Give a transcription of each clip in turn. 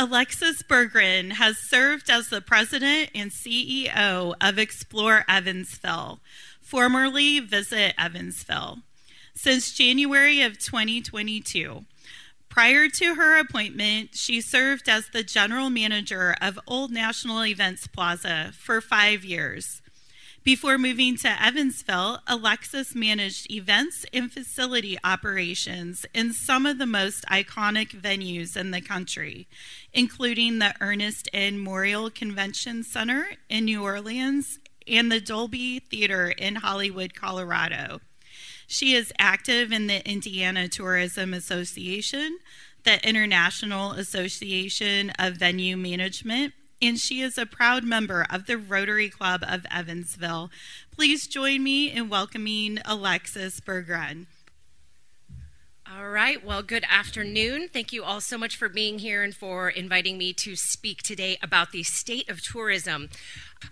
Alexis Berggren has served as the president and CEO of Explore Evansville, formerly Visit Evansville, since January of 2022. Prior to her appointment, she served as the general manager of Old National Events Plaza for five years. Before moving to Evansville, Alexis managed events and facility operations in some of the most iconic venues in the country, including the Ernest N. Morial Convention Center in New Orleans and the Dolby Theater in Hollywood, Colorado. She is active in the Indiana Tourism Association, the International Association of Venue Management, and she is a proud member of the Rotary Club of Evansville. Please join me in welcoming Alexis Berggren. All right. Well, good afternoon. Thank you all so much for being here and for inviting me to speak today about the state of tourism.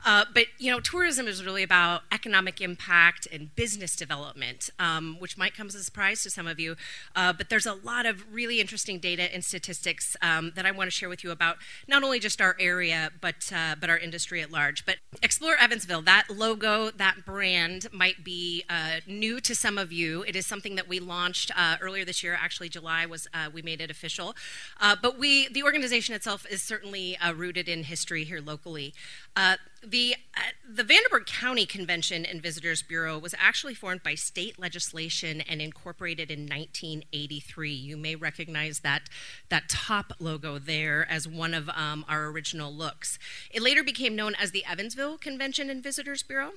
Uh, but you know, tourism is really about economic impact and business development, um, which might come as a surprise to some of you. Uh, but there's a lot of really interesting data and statistics um, that I want to share with you about not only just our area, but uh, but our industry at large. But Explore Evansville, that logo, that brand might be uh, new to some of you. It is something that we launched uh, earlier this year. Actually, July was we made it official. but we, the organization itself, is certainly rooted in history here locally. The, uh, the Vanderburgh County Convention and Visitors Bureau was actually formed by state legislation and incorporated in 1983. You may recognize that, that top logo there as one of um, our original looks. It later became known as the Evansville Convention and Visitors Bureau.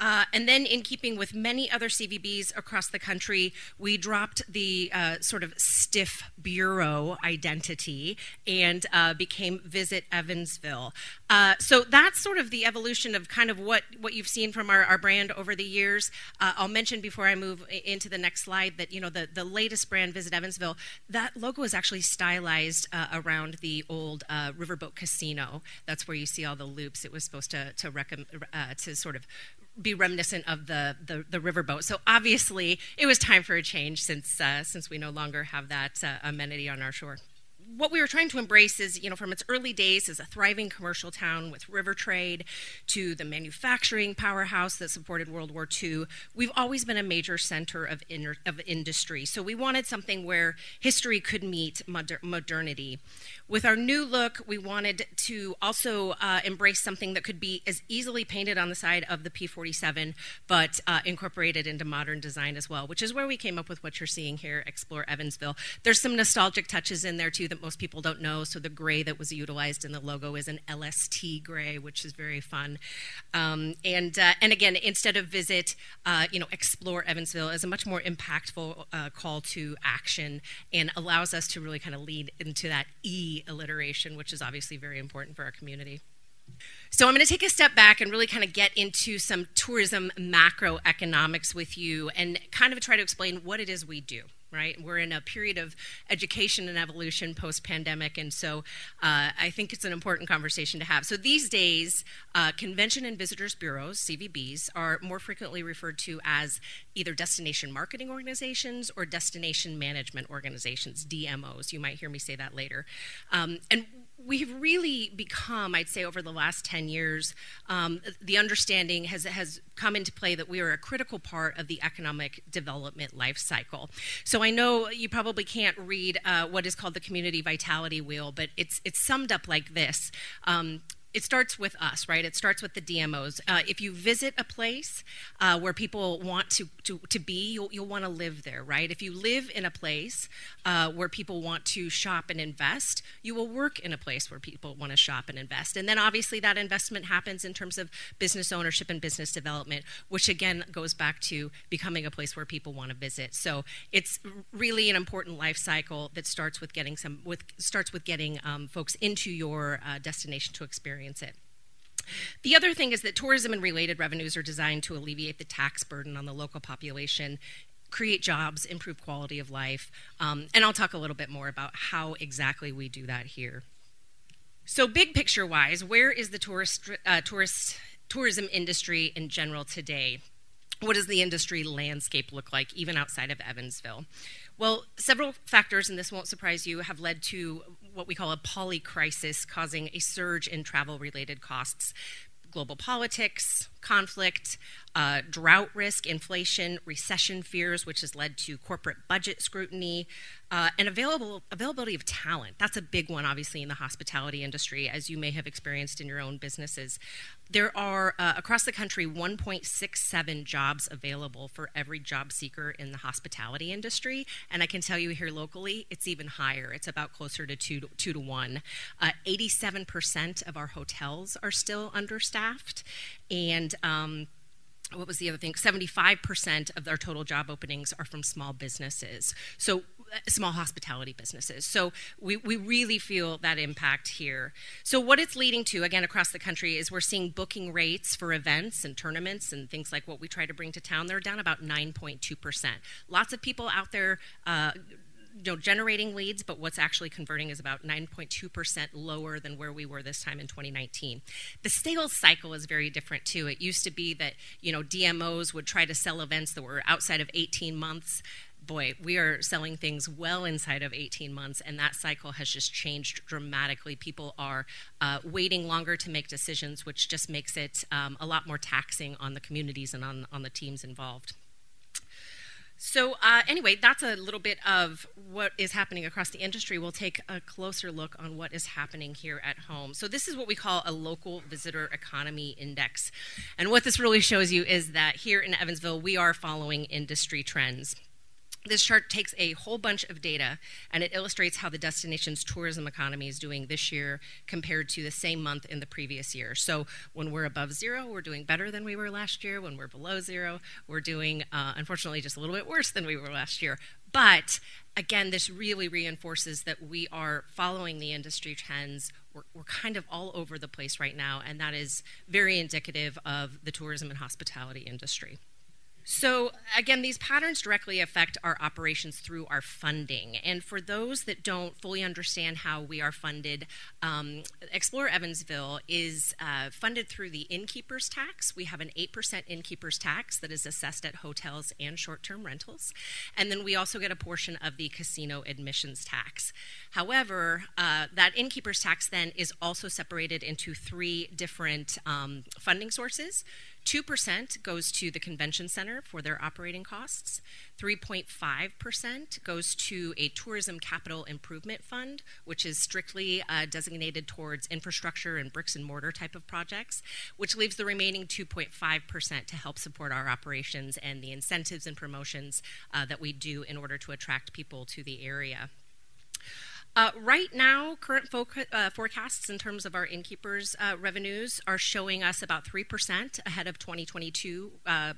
Uh, and then, in keeping with many other CVBs across the country, we dropped the uh, sort of stiff bureau identity and uh, became Visit Evansville. Uh, so that's sort of the evolution of kind of what, what you've seen from our, our brand over the years. Uh, I'll mention before I move into the next slide that, you know, the, the latest brand, Visit Evansville, that logo is actually stylized uh, around the old uh, Riverboat Casino. That's where you see all the loops. It was supposed to, to, uh, to sort of be reminiscent of the, the, the, riverboat. So obviously, it was time for a change since, uh, since we no longer have that uh, amenity on our shore what we were trying to embrace is, you know, from its early days as a thriving commercial town with river trade to the manufacturing powerhouse that supported World War II, we've always been a major center of, of industry. So we wanted something where history could meet moder- modernity. With our new look, we wanted to also uh, embrace something that could be as easily painted on the side of the P47, but uh, incorporated into modern design as well, which is where we came up with what you're seeing here, Explore Evansville. There's some nostalgic touches in there too that most people don't know. So the gray that was utilized in the logo is an LST gray, which is very fun. Um, and uh, and again, instead of visit, uh, you know, Explore Evansville is a much more impactful uh, call to action and allows us to really kind of lead into that E alliteration, which is obviously very important for our community. So, I'm going to take a step back and really kind of get into some tourism macroeconomics with you and kind of try to explain what it is we do right? We're in a period of education and evolution post pandemic, and so uh, I think it's an important conversation to have. So these days, uh, convention and visitors bureaus, CVBs, are more frequently referred to as either destination marketing organizations or destination management organizations, DMOs. You might hear me say that later. Um, and we've really become, I'd say, over the last 10 years, um, the understanding has, has come into play that we are a critical part of the economic development life cycle. So I know you probably can't read uh, what is called the community vitality wheel, but it's, it's summed up like this. Um, it starts with us, right? It starts with the DMOs. Uh, if you visit a place uh, where people want to, to, to be, you'll, you'll want to live there, right? If you live in a place uh, where people want to shop and invest, you will work in a place where people want to shop and invest. And then obviously that investment happens in terms of business ownership and business development, which again goes back to becoming a place where people want to visit. So it's really an important life cycle that starts with getting some with starts with getting um, folks into your uh, destination to experience experience it. The other thing is that tourism and related revenues are designed to alleviate the tax burden on the local population, create jobs, improve quality of life, um, and I'll talk a little bit more about how exactly we do that here. So, big picture wise, where is the tourist, uh, tourist tourism industry in general today? What does the industry landscape look like, even outside of Evansville? Well, several factors, and this won't surprise you, have led to what we call a polycrisis, causing a surge in travel related costs. Global politics, conflict, uh, drought risk, inflation, recession fears, which has led to corporate budget scrutiny, uh, and available, availability of talent. That's a big one, obviously, in the hospitality industry, as you may have experienced in your own businesses. There are, uh, across the country, 1.67 jobs available for every job seeker in the hospitality industry. And I can tell you here locally, it's even higher. It's about closer to two to, two to one. 87% uh, of our hotels are still understaffed. And um, what was the other thing? 75% of our total job openings are from small businesses. So, small hospitality businesses. So, we, we really feel that impact here. So, what it's leading to, again, across the country, is we're seeing booking rates for events and tournaments and things like what we try to bring to town. They're down about 9.2%. Lots of people out there. Uh, you know, generating leads, but what's actually converting is about 9.2% lower than where we were this time in 2019. The sales cycle is very different too. It used to be that, you know, DMOs would try to sell events that were outside of 18 months boy, we are selling things well inside of 18 months, and that cycle has just changed dramatically. People are uh, waiting longer to make decisions, which just makes it um, a lot more taxing on the communities and on, on the teams involved. So, uh, anyway, that's a little bit of what is happening across the industry. We'll take a closer look on what is happening here at home. So, this is what we call a local visitor economy index. And what this really shows you is that here in Evansville, we are following industry trends. This chart takes a whole bunch of data and it illustrates how the destination's tourism economy is doing this year compared to the same month in the previous year. So when we're above zero, we're doing better than we were last year. When we're below zero, we're doing, uh, unfortunately, just a little bit worse than we were last year. But again, this really reinforces that we are following the industry trends. We're, we're, kind of all over the place right now, and that is very indicative of the tourism and hospitality industry. So, again, these patterns directly affect our operations through our funding. And for those that don't fully understand how we are funded, um, Explore Evansville is uh, funded through the innkeeper's tax. We have an 8% innkeeper's tax that is assessed at hotels and short term rentals. And then we also get a portion of the casino admissions tax. However, uh, that innkeeper's tax then is also separated into three different um, funding sources. 2% goes to the convention center for their operating costs. 3.5% goes to a tourism capital improvement fund, which is strictly uh, designated towards infrastructure and bricks and mortar type of projects, which leaves the remaining 2.5% to help support our operations and the incentives and promotions uh, that we do in order to attract people to the area. Uh, right now, current uh, forecasts in terms of our innkeepers' uh, revenues are showing us about 3% ahead of 2022 uh,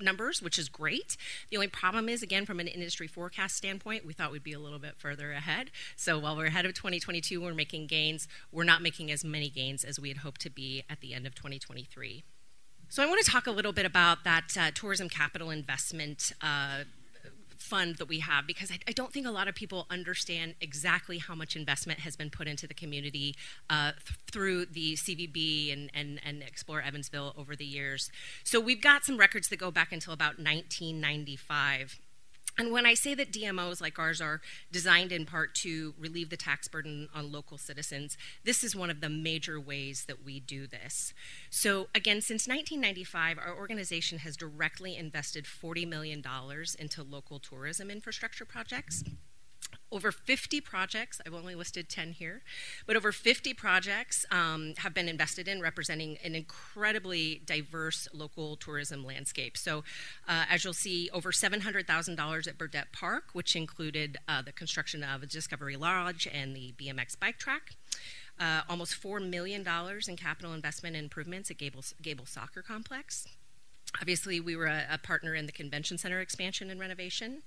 numbers, which is great. The only problem is, again, from an industry forecast standpoint, we thought we'd be a little bit further ahead. So while we're ahead of 2022, we're making gains. We're not making as many gains as we had hoped to be at the end of 2023. So I want to talk a little bit about that uh, tourism capital investment uh, fund that we have because I, I, don't think a lot of people understand exactly how much investment has been put into the community uh, th- through the CVB and, and, and Explore Evansville over the years. So we've got some records that go back until about 1995. And when I say that DMOs like ours are designed in part to relieve the tax burden on local citizens, this is one of the major ways that we do this. So, again, since 1995, our organization has directly invested $40 million into local tourism infrastructure projects. Over 50 projects, I've only listed 10 here, but over 50 projects um, have been invested in, representing an incredibly diverse local tourism landscape. So, uh, as you'll see, over $700,000 at Burdett Park, which included uh, the construction of a Discovery Lodge and the BMX bike track. Uh, almost $4 million in capital investment improvements at Goebel, Goebel Soccer Complex. Obviously, we were a, a partner in the convention center expansion and renovation.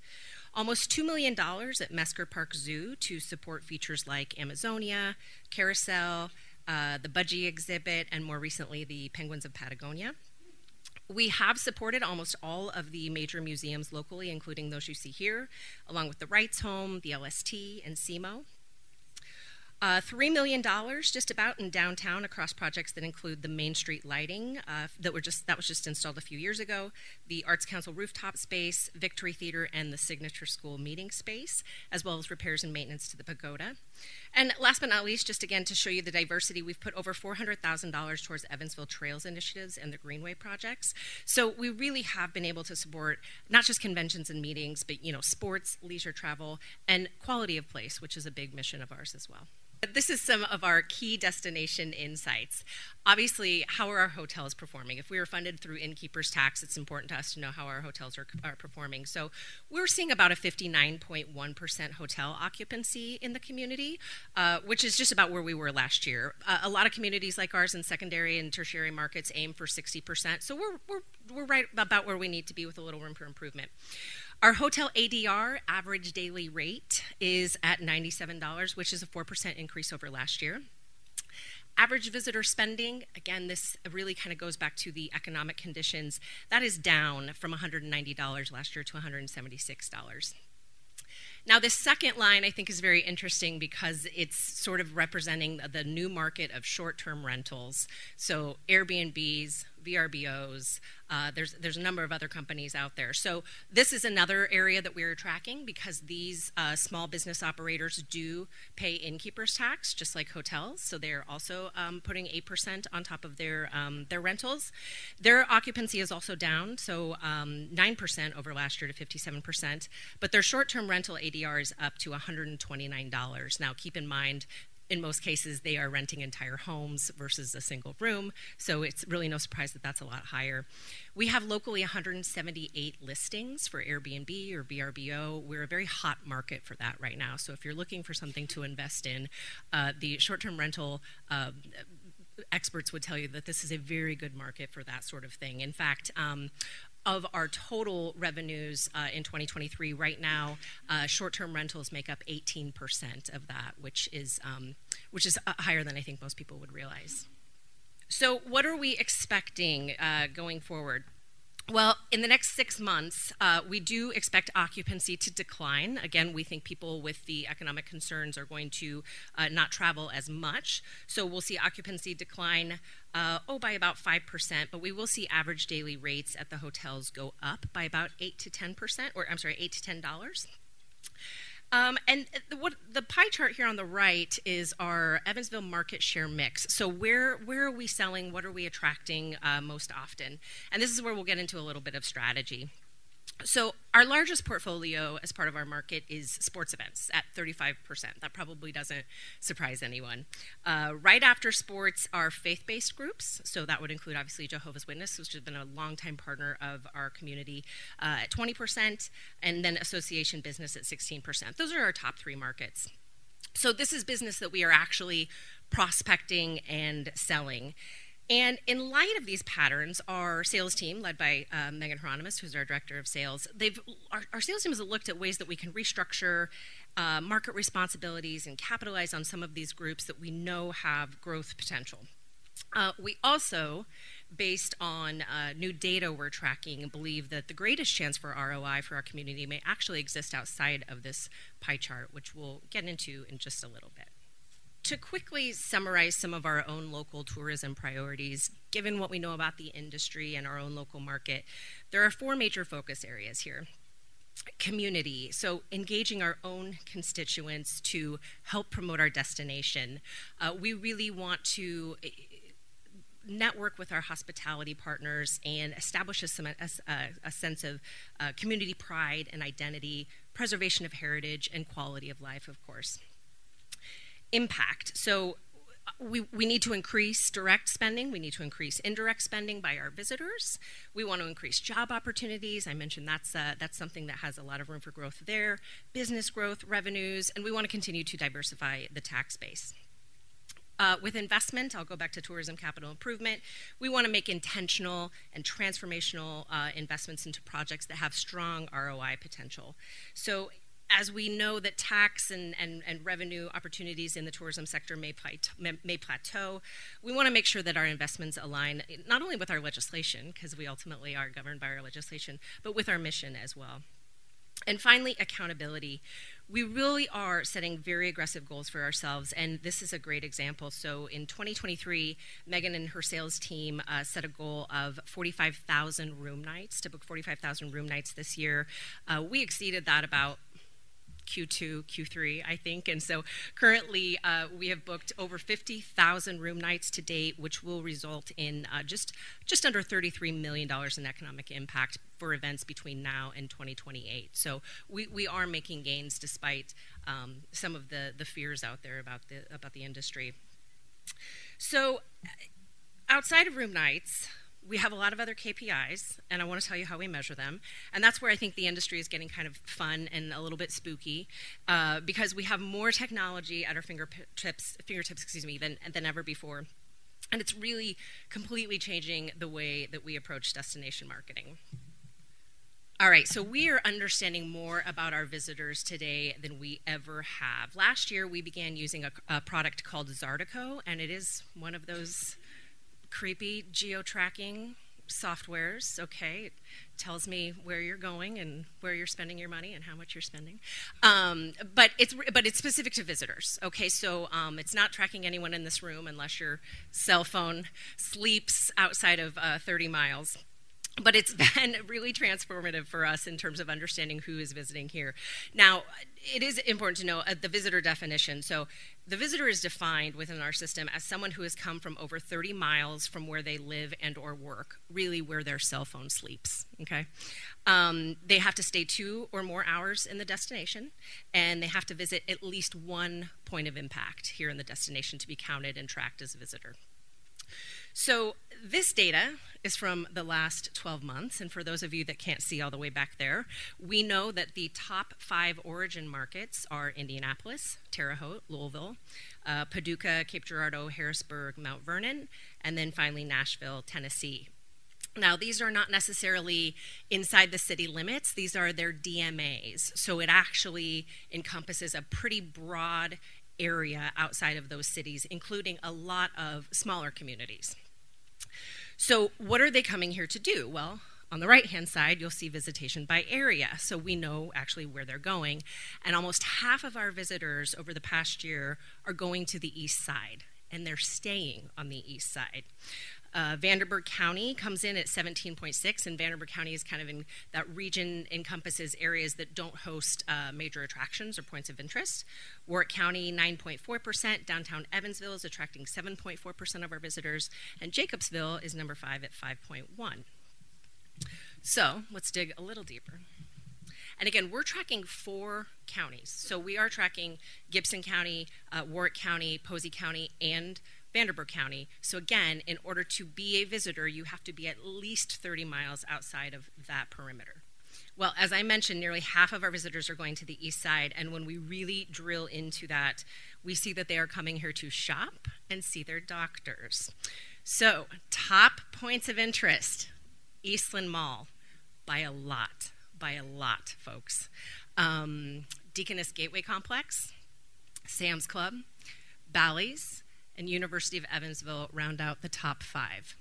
Almost $2 million at Mesker Park Zoo to support features like Amazonia, Carousel, uh, the Budgie exhibit, and more recently, the Penguins of Patagonia. We have supported almost all of the major museums locally, including those you see here, along with the Reitz Home, the LST, and cMoe. Uh, $3 million just about in downtown across projects that include the Main Street lighting uh, that, were just, that was just installed a few years ago, the Arts Council rooftop space, Victory Theater, and the Signature School meeting space, as well as repairs and maintenance to the pagoda. And last but not least, just again to show you the diversity, we've put over $400,000 towards Evansville Trails initiatives and the Greenway projects. So we really have been able to support not just conventions and meetings, but you know, sports, leisure travel, and quality of place, which is a big mission of ours as well. This is some of our key destination insights. Obviously, how are our hotels performing? If we are funded through innkeeper's tax, it's important to us to know how our hotels are, are performing. So, we're seeing about a 59.1% hotel occupancy in the community, uh, which is just about where we were last year. Uh, a lot of communities like ours in secondary and tertiary markets aim for 60%. So, we're, we're, we're right about where we need to be with a little room for improvement. Our hotel ADR, average daily rate, is at $97, which is a 4% increase over last year. Average visitor spending, again, this really kind of goes back to the economic conditions. That is down from $190 last year to $176. Now, this second line I think is very interesting because it's sort of representing the new market of short term rentals. So, Airbnbs, VRBOs. Uh, there's there's a number of other companies out there. So this is another area that we're tracking because these uh, small business operators do pay innkeeper's tax, just like hotels. So they're also um, putting eight percent on top of their um, their rentals. Their occupancy is also down, so um, nine percent over last year to fifty-seven percent. But their short-term rental ADR is up to one hundred and twenty-nine dollars. Now, keep in mind in most cases, they are renting entire homes versus a single room, so it's really no surprise that that's a lot higher. We have locally 178 listings for Airbnb or VRBO. We're a very hot market for that right now. So if you're looking for something to invest in, uh, the short term rental uh, experts would tell you that this is a very good market for that sort of thing. In fact, um, of our total revenues uh, in 2023, right now, uh, short-term rentals make up 18% of that, which is um, which is uh, higher than I think most people would realize. So, what are we expecting uh, going forward? Well, in the next six months, uh, we do expect occupancy to decline. Again, we think people with the economic concerns are going to uh, not travel as much. So we'll see occupancy decline, uh, oh, by about 5%, but we will see average daily rates at the hotels go up by about 8 to 10%, or I'm sorry, 8 to $10. Um, and what the pie chart here on the right is our Evansville market share mix. So where where are we selling? What are we attracting uh, most often? And this is where we'll get into a little bit of strategy. So, our largest portfolio as part of our market is sports events at 35%. That probably doesn't surprise anyone. Uh, right after sports are faith based groups. So, that would include obviously Jehovah's Witness, which has been a longtime partner of our community, uh, at 20%, and then association business at 16%. Those are our top three markets. So, this is business that we are actually prospecting and selling. And in light of these patterns, our sales team, led by uh, Megan Hieronymus, who's our director of sales, they've our, our, sales team has looked at ways that we can restructure uh, market responsibilities and capitalize on some of these groups that we know have growth potential. Uh, we also, based on uh, new data we're tracking, believe that the greatest chance for ROI for our community may actually exist outside of this pie chart, which we'll get into in just a little bit to quickly summarize some of our own local tourism priorities, given what we know about the industry and our own local market, there are four major focus areas here. Community, so engaging our own constituents to help promote our destination. Uh, we really want to eh, network with our hospitality partners and establish a, a, a sense of uh, community pride and identity, preservation of heritage, and quality of life, of course impact. So we, we need to increase direct spending. We need to increase indirect spending by our visitors. We want to increase job opportunities. I mentioned that's, uh, that's something that has a lot of room for growth there. Business growth, revenues, and we want to continue to diversify the tax base. Uh, with investment, I'll go back to tourism capital improvement. We want to make intentional and transformational uh, investments into projects that have strong ROI potential. So, as we know that tax and, and, and revenue opportunities in the tourism sector may, may plateau, we want to make sure that our investments align not only with our legislation, because we ultimately are governed by our legislation, but with our mission as well. And finally, accountability. We really are setting very aggressive goals for ourselves, and this is a great example. So, in 2023, Megan and her sales team uh, set a goal of 45,000 room nights to book 45,000 room nights this year. Uh, we exceeded that about Q2, Q3, I think. And so currently uh, we have booked over 50,000 room nights to date, which will result in uh, just, just under $33 million in economic impact for events between now and 2028. So we, we are making gains despite um, some of the, the fears out there about the, about the industry. So outside of room nights, we have a lot of other KPIs, and I want to tell you how we measure them. And that's where I think the industry is getting kind of fun and a little bit spooky, uh, because we have more technology at our fingertips, fingertips, excuse me, than than ever before, and it's really completely changing the way that we approach destination marketing. All right, so we are understanding more about our visitors today than we ever have. Last year, we began using a, a product called Zartico, and it is one of those creepy geo-tracking softwares, okay? It tells me where you're going and where you're spending your money and how much you're spending. Um, but it's but it's specific to visitors, okay? So um, it's not tracking anyone in this room unless your cell phone sleeps outside of uh, 30 miles but it's been really transformative for us in terms of understanding who is visiting here. Now, it is important to know uh, the visitor definition. So, the visitor is defined within our system as someone who has come from over 30 miles from where they live and or work, really where their cell phone sleeps. Okay, um, they have to stay two or more hours in the destination, and they have to visit at least one point of impact here in the destination to be counted and tracked as a visitor. So, this data is from the last 12 months, and for those of you that can't see all the way back there, we know that the top five origin markets are Indianapolis, Terre Haute, Louisville, uh, Paducah, Cape Girardeau, Harrisburg, Mount Vernon, and then finally Nashville, Tennessee. Now, these are not necessarily inside the city limits, these are their DMAs. So it actually encompasses a pretty broad area outside of those cities, including a lot of smaller communities. So, what are they coming here to do? Well, on the right hand side, you'll see visitation by area. So we know actually where they're going. And almost half of our visitors over the past year are going to the east side, and they're staying on the east side. Uh, Vanderburgh County comes in at 17.6, and Vanderburgh County is kind of in that region encompasses areas that don't host uh, major attractions or points of interest. Warrick County 9.4%, downtown Evansville is attracting 7.4% of our visitors, and Jacobsville is number five at 5.1. So let's dig a little deeper. And again, we're tracking four counties. So we are tracking Gibson County, uh, Warrick County, Posey County, and Vanderburgh County. So, again, in order to be a visitor, you have to be at least 30 miles outside of that perimeter. Well, as I mentioned, nearly half of our visitors are going to the east side, and when we really drill into that, we see that they are coming here to shop and see their doctors. So, top points of interest Eastland Mall, by a lot, by a lot, folks. Um, Deaconess Gateway Complex, Sam's Club, Bally's, and University of Evansville round out the top five.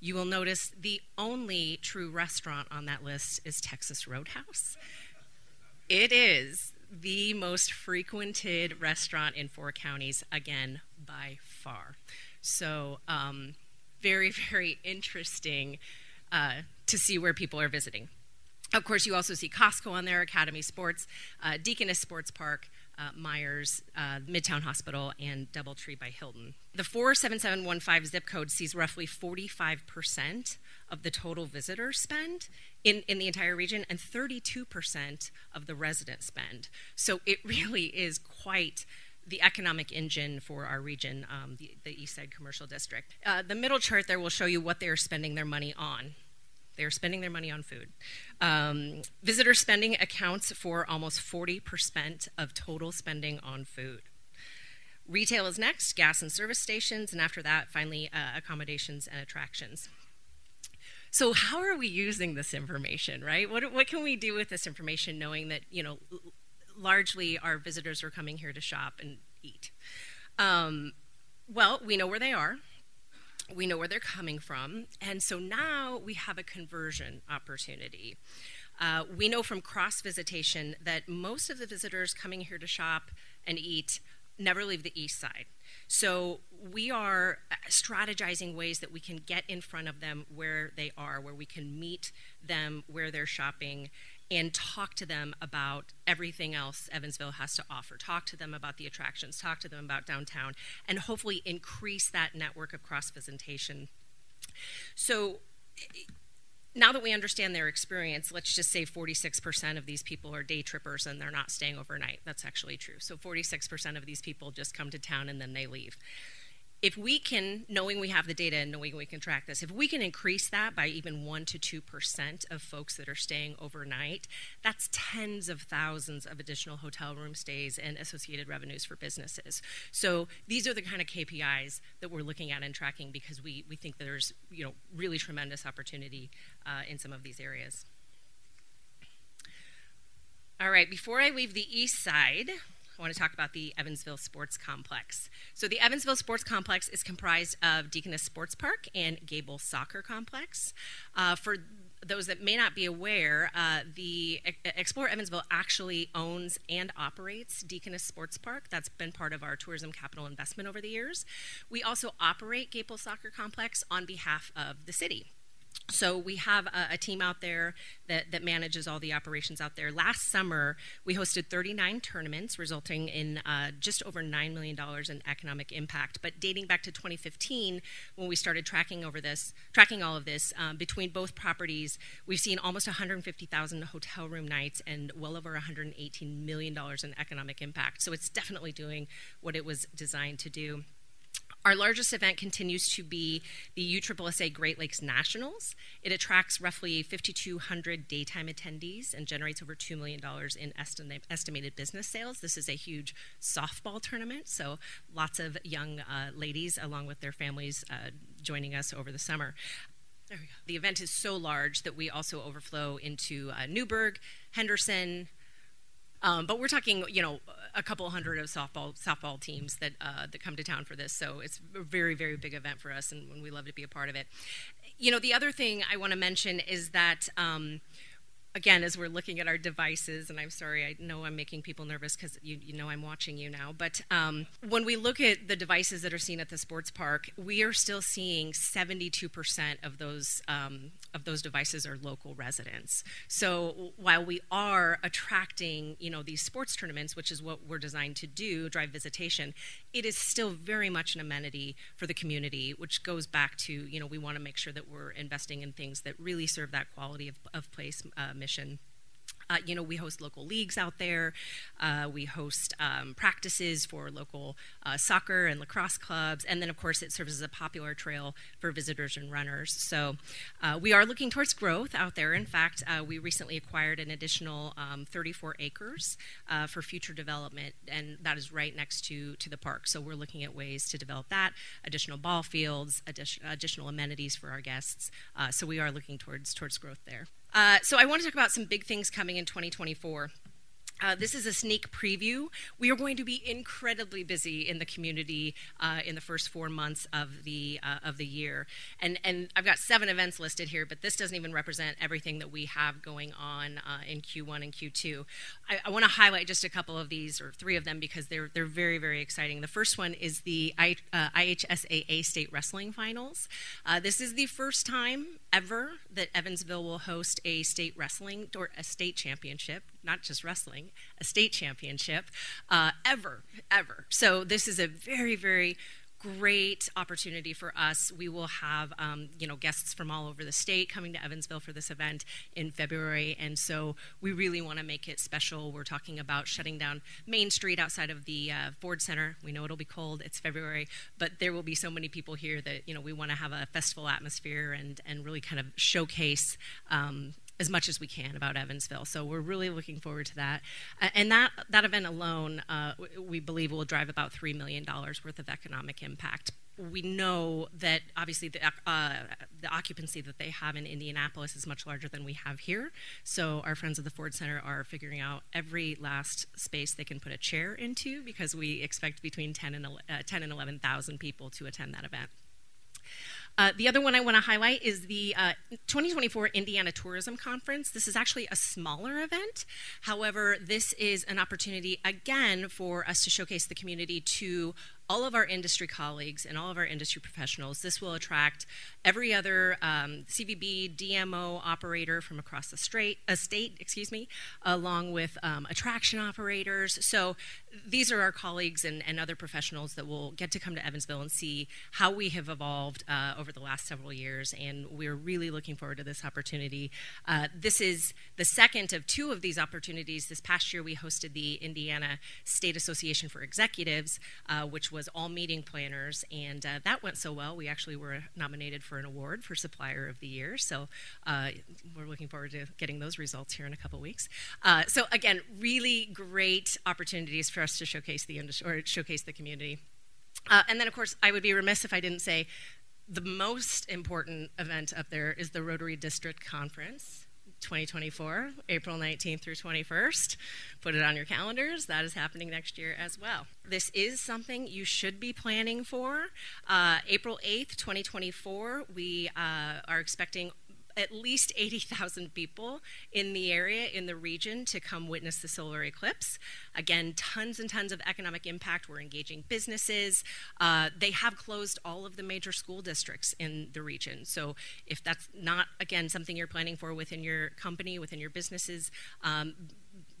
You will notice the only true restaurant on that list is Texas Roadhouse. It is the most frequented restaurant in four counties, again, by far. So, um, very, very interesting uh, to see where people are visiting. Of course, you also see Costco on there, Academy Sports, uh, Deaconess Sports Park, uh, Meijers, uh, Midtown Hospital, and Doubletree by Hilton. The 47715 zip code sees roughly 45% of the total visitor spend in, in the entire region and 32% of the resident spend. So it really is quite the economic engine for our region, um, the, the, East Side Commercial District. Uh, the middle chart there will show you what they're spending their money on. They're spending their money on food. Um, visitor spending accounts for almost 40% of total spending on food. Retail is next, gas and service stations, and after that, finally, uh, accommodations and attractions. So, how are we using this information, right? What, what can we do with this information knowing that, you know, largely our visitors are coming here to shop and eat? Um, well, we know where they are we know where they're coming from. And so now we have a conversion opportunity. Uh, we know from cross visitation that most of the visitors coming here to shop and eat never leave the east side. So we are strategizing ways that we can get in front of them where they are, where we can meet them where they're shopping and talk to them about everything else Evansville has to offer. Talk to them about the attractions, talk to them about downtown, and hopefully increase that network of cross visitation. So now that we understand their experience, let's just say 46% of these people are day trippers and they're not staying overnight. That's actually true. So 46% of these people just come to town and then they leave if we can, knowing we have the data and knowing we can track this, if we can increase that by even 1% to 2% of folks that are staying overnight, that's tens of thousands of additional hotel room stays and associated revenues for businesses. So these are the kind of KPIs that we're looking at and tracking because we, we think there's you know, really tremendous opportunity uh, in some of these areas. All right, before I leave the east side, I want to talk about the Evansville Sports Complex. So, the Evansville Sports Complex is comprised of Deaconess Sports Park and Goebel Soccer Complex. Uh, for those that may not be aware, uh, the Explore Evansville actually owns and operates Deaconess Sports Park. That's been part of our tourism capital investment over the years. We also operate Goebel Soccer Complex on behalf of the city. So we have a, a, team out there that, that manages all the operations out there. Last summer, we hosted 39 tournaments, resulting in uh, just over $9 million in economic impact. But dating back to 2015, when we started tracking over this, tracking all of this, um, between both properties, we've seen almost 150,000 hotel room nights and well over $118 million in economic impact. So it's definitely doing what it was designed to do. Our largest event continues to be the USSSA Great Lakes Nationals. It attracts roughly 5,200 daytime attendees and generates over $2 million in estimated business sales. This is a huge softball tournament, so lots of young uh, ladies, along with their families, uh, joining us over the summer. The event is so large that we also overflow into uh, Newburgh, Henderson, um, but we're talking, you know, a couple hundred of softball softball teams that uh, that come to town for this. So it's a very very big event for us, and we love to be a part of it. You know, the other thing I want to mention is that. Um, again, as we're looking at our devices, and I'm sorry, I know I'm making people nervous because you, you, know I'm watching you now, but um, when we look at the devices that are seen at the sports park, we are still seeing 72% of those um, of those devices are local residents. So while we are attracting, you know, these sports tournaments, which is what we're designed to do, drive visitation, it is still very much an amenity for the community, which goes back to, you know, we want to make sure that we're investing in things that really serve that quality of, of place uh, mission. Uh, you know, we host local leagues out there. Uh, we host um, practices for local uh, soccer and lacrosse clubs. And then, of course, it serves as a popular trail for visitors and runners. So uh, we are looking towards growth out there. In fact, uh, we recently acquired an additional um, 34 acres uh, for future development, and that is right next to, to the park. So we're looking at ways to develop that, additional ball fields, addition, additional amenities for our guests. so we are looking towards, towards growth there. Uh, so I want to talk about some big things coming in 2024. Uh, this is a sneak preview. We are going to be incredibly busy in the community uh, in the first four months of the uh, of the year, and and I've got seven events listed here, but this doesn't even represent everything that we have going on uh, in Q1 and Q2. I, I want to highlight just a couple of these or three of them because they're they're very very exciting. The first one is the I, IHSAA uh, State Wrestling Finals. Uh, this is the first time ever that Evansville will host a state wrestling or a state championship not just wrestling, a state championship uh, ever, ever. So this is a very, very great opportunity for us. We will have um, you know guests from all over the state coming to Evansville for this event in February, and so we really want to make it special. We're talking about shutting down Main Street outside of the uh, Ford Center. We know it'll be cold. It's February, but there will be so many people here that you know we want to have a festival atmosphere and and really kind of showcase. Um, as much as we can about Evansville. So we're really looking forward to that. And that, that event alone, uh, we believe, will drive about $3 million worth of economic impact. We know that obviously the, uh, the occupancy that they have in Indianapolis is much larger than we have here. So our friends at the Ford Center are figuring out every last space they can put a chair into because we expect between 10 and, uh, 10 and 11,000 people to attend that event. Uh, the other one I want to highlight is the uh, 2024 Indiana Tourism Conference. This is actually a smaller event. However, this is an opportunity again for us to showcase the community to all of our industry colleagues and all of our industry professionals. This will attract every other um, CVB DMO operator from across the straight, uh, state, excuse me, along with um, attraction operators. So these are our colleagues and, and, other professionals that will get to come to Evansville and see how we have evolved uh, over the last several years. And we're really looking forward to this opportunity. Uh, this is the second of two of these opportunities. This past year, we hosted the Indiana State Association for Executives, uh, which was all meeting planners, and uh, that went so well. We actually were nominated for an award for Supplier of the Year. So uh, we're looking forward to getting those results here in a couple weeks. Uh, so again, really great opportunities for us to showcase the industry or showcase the community. Uh, and then, of course, I would be remiss if I didn't say the most important event up there is the Rotary District Conference. 2024, April 19th through 21st. Put it on your calendars. That is happening next year as well. This is something you should be planning for. Uh, April 8th, 2024, we uh, are expecting at least 80,000 people in the area, in the region, to come witness the solar eclipse. Again, tons and tons of economic impact. We're engaging businesses. Uh, they have closed all of the major school districts in the region. So if that's not, again, something you're planning for within your company, within your businesses, um,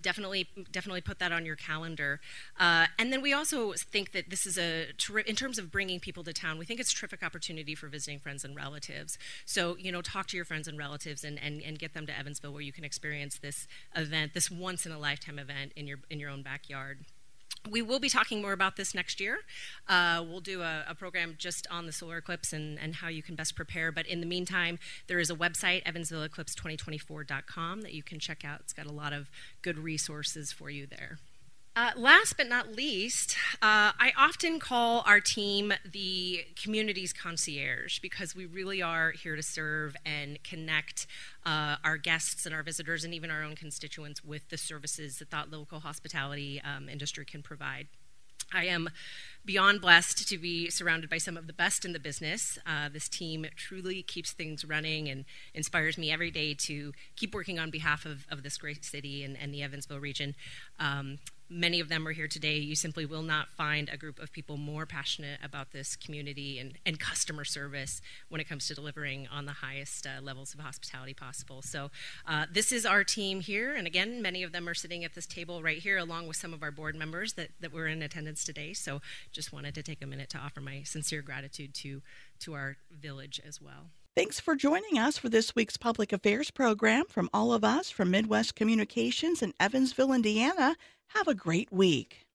definitely definitely put that on your calendar. Uh, and then we also think that this is a in terms of bringing people to town. We think it's a terrific opportunity for visiting friends and relatives. So you know, talk to your friends and relatives and, and, and get them to Evansville where you can experience this event, this once in a lifetime event in your in your own backyard. We will be talking more about this next year. Uh, we'll do a, a, program just on the solar eclipse and, and, how you can best prepare. But in the meantime, there is a website, evansvilleeclipse2024.com, that you can check out. It's got a lot of good resources for you there. Uh, last but not least, uh, I often call our team the community's concierge because we really are here to serve and connect uh, our guests and our visitors and even our own constituents with the services that that local hospitality um, industry can provide. I am beyond blessed to be surrounded by some of the best in the business. Uh, this team truly keeps things running and inspires me every day to keep working on behalf of, of this great city and, and the Evansville region. Um, many of them are here today. You simply will not find a group of people more passionate about this community and, and customer service when it comes to delivering on the highest uh, levels of hospitality possible. So, uh, this is our team here. And again, many of them are sitting at this table right here, along with some of our board members that, that were in attendance today. So, just wanted to take a minute to offer my sincere gratitude to, to our village as well. Thanks for joining us for this week's Public Affairs program. From all of us from Midwest Communications in Evansville, Indiana, have a great week.